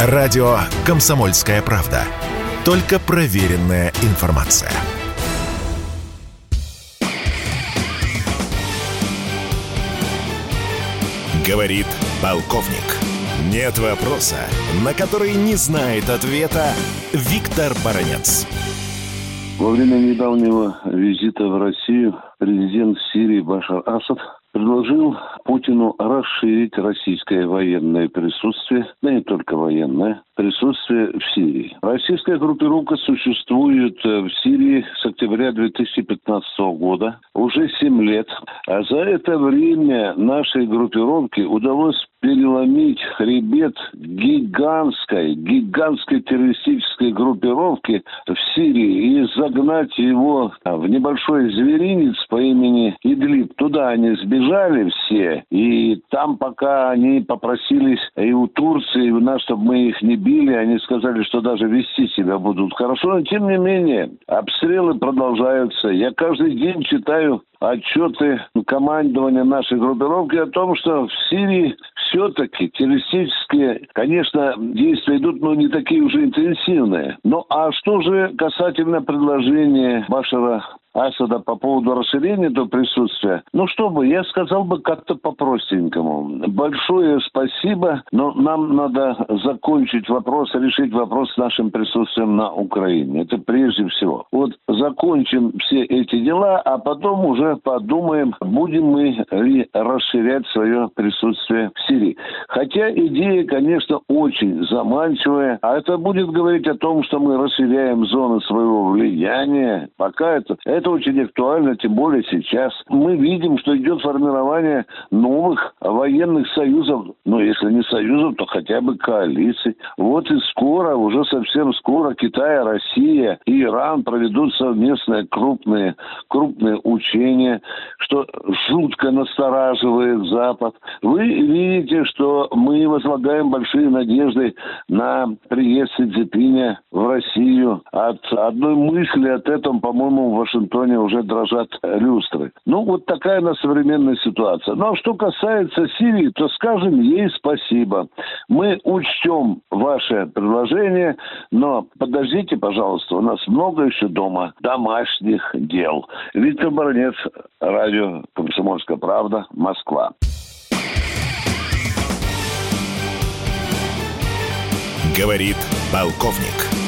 Радио «Комсомольская правда». Только проверенная информация. Говорит полковник. Нет вопроса, на который не знает ответа Виктор Баранец. Во время недавнего визита в Россию президент Сирии Башар Асад предложил Путину расширить российское военное присутствие, да не только военное, присутствие в Сирии. Российская группировка существует э, в Сирии с октября 2015 года, уже 7 лет. А за это время нашей группировке удалось переломить хребет гигантской, гигантской террористической группировки в Сирии и загнать его в небольшой зверинец по имени Идлиб. Туда они сбежали все, и там пока они попросились и у Турции, и у нас, чтобы мы их не били, они сказали, что даже вести себя будут хорошо, но тем не менее обстрелы продолжаются. Я каждый день читаю отчеты командования нашей группировки о том, что в Сирии все-таки террористические, конечно, действия идут, но не такие уже интенсивные. Ну а что же касательно предложения Башара Асада по поводу расширения этого присутствия, ну что бы, я сказал бы как-то по-простенькому. Большое спасибо, но нам надо закончить вопрос, решить вопрос с нашим присутствием на Украине. Это прежде всего. Вот закончим все эти дела, а потом уже подумаем, будем мы ли расширять свое присутствие в Сирии. Хотя идея, конечно, очень заманчивая, а это будет говорить о том, что мы расширяем зоны своего влияния. Пока это, это это очень актуально, тем более сейчас. Мы видим, что идет формирование новых военных союзов, ну, если не союзов, то хотя бы коалиций. Вот и скоро, уже совсем скоро Китай, Россия и Иран проведут совместные крупные, крупные учения, что жутко настораживает Запад. Вы видите, что мы возлагаем большие надежды на приезд Си Цзипиня в Россию. От одной мысли от этого, по-моему, в Вашингтоне уже дрожат люстры. Ну, вот такая на современная ситуация. Ну, а что касается Сирии, то скажем ей спасибо. Мы учтем ваше предложение, но подождите, пожалуйста, у нас много еще дома домашних дел. Виктор Баранец, радио «Комсомольская правда», Москва. Говорит полковник.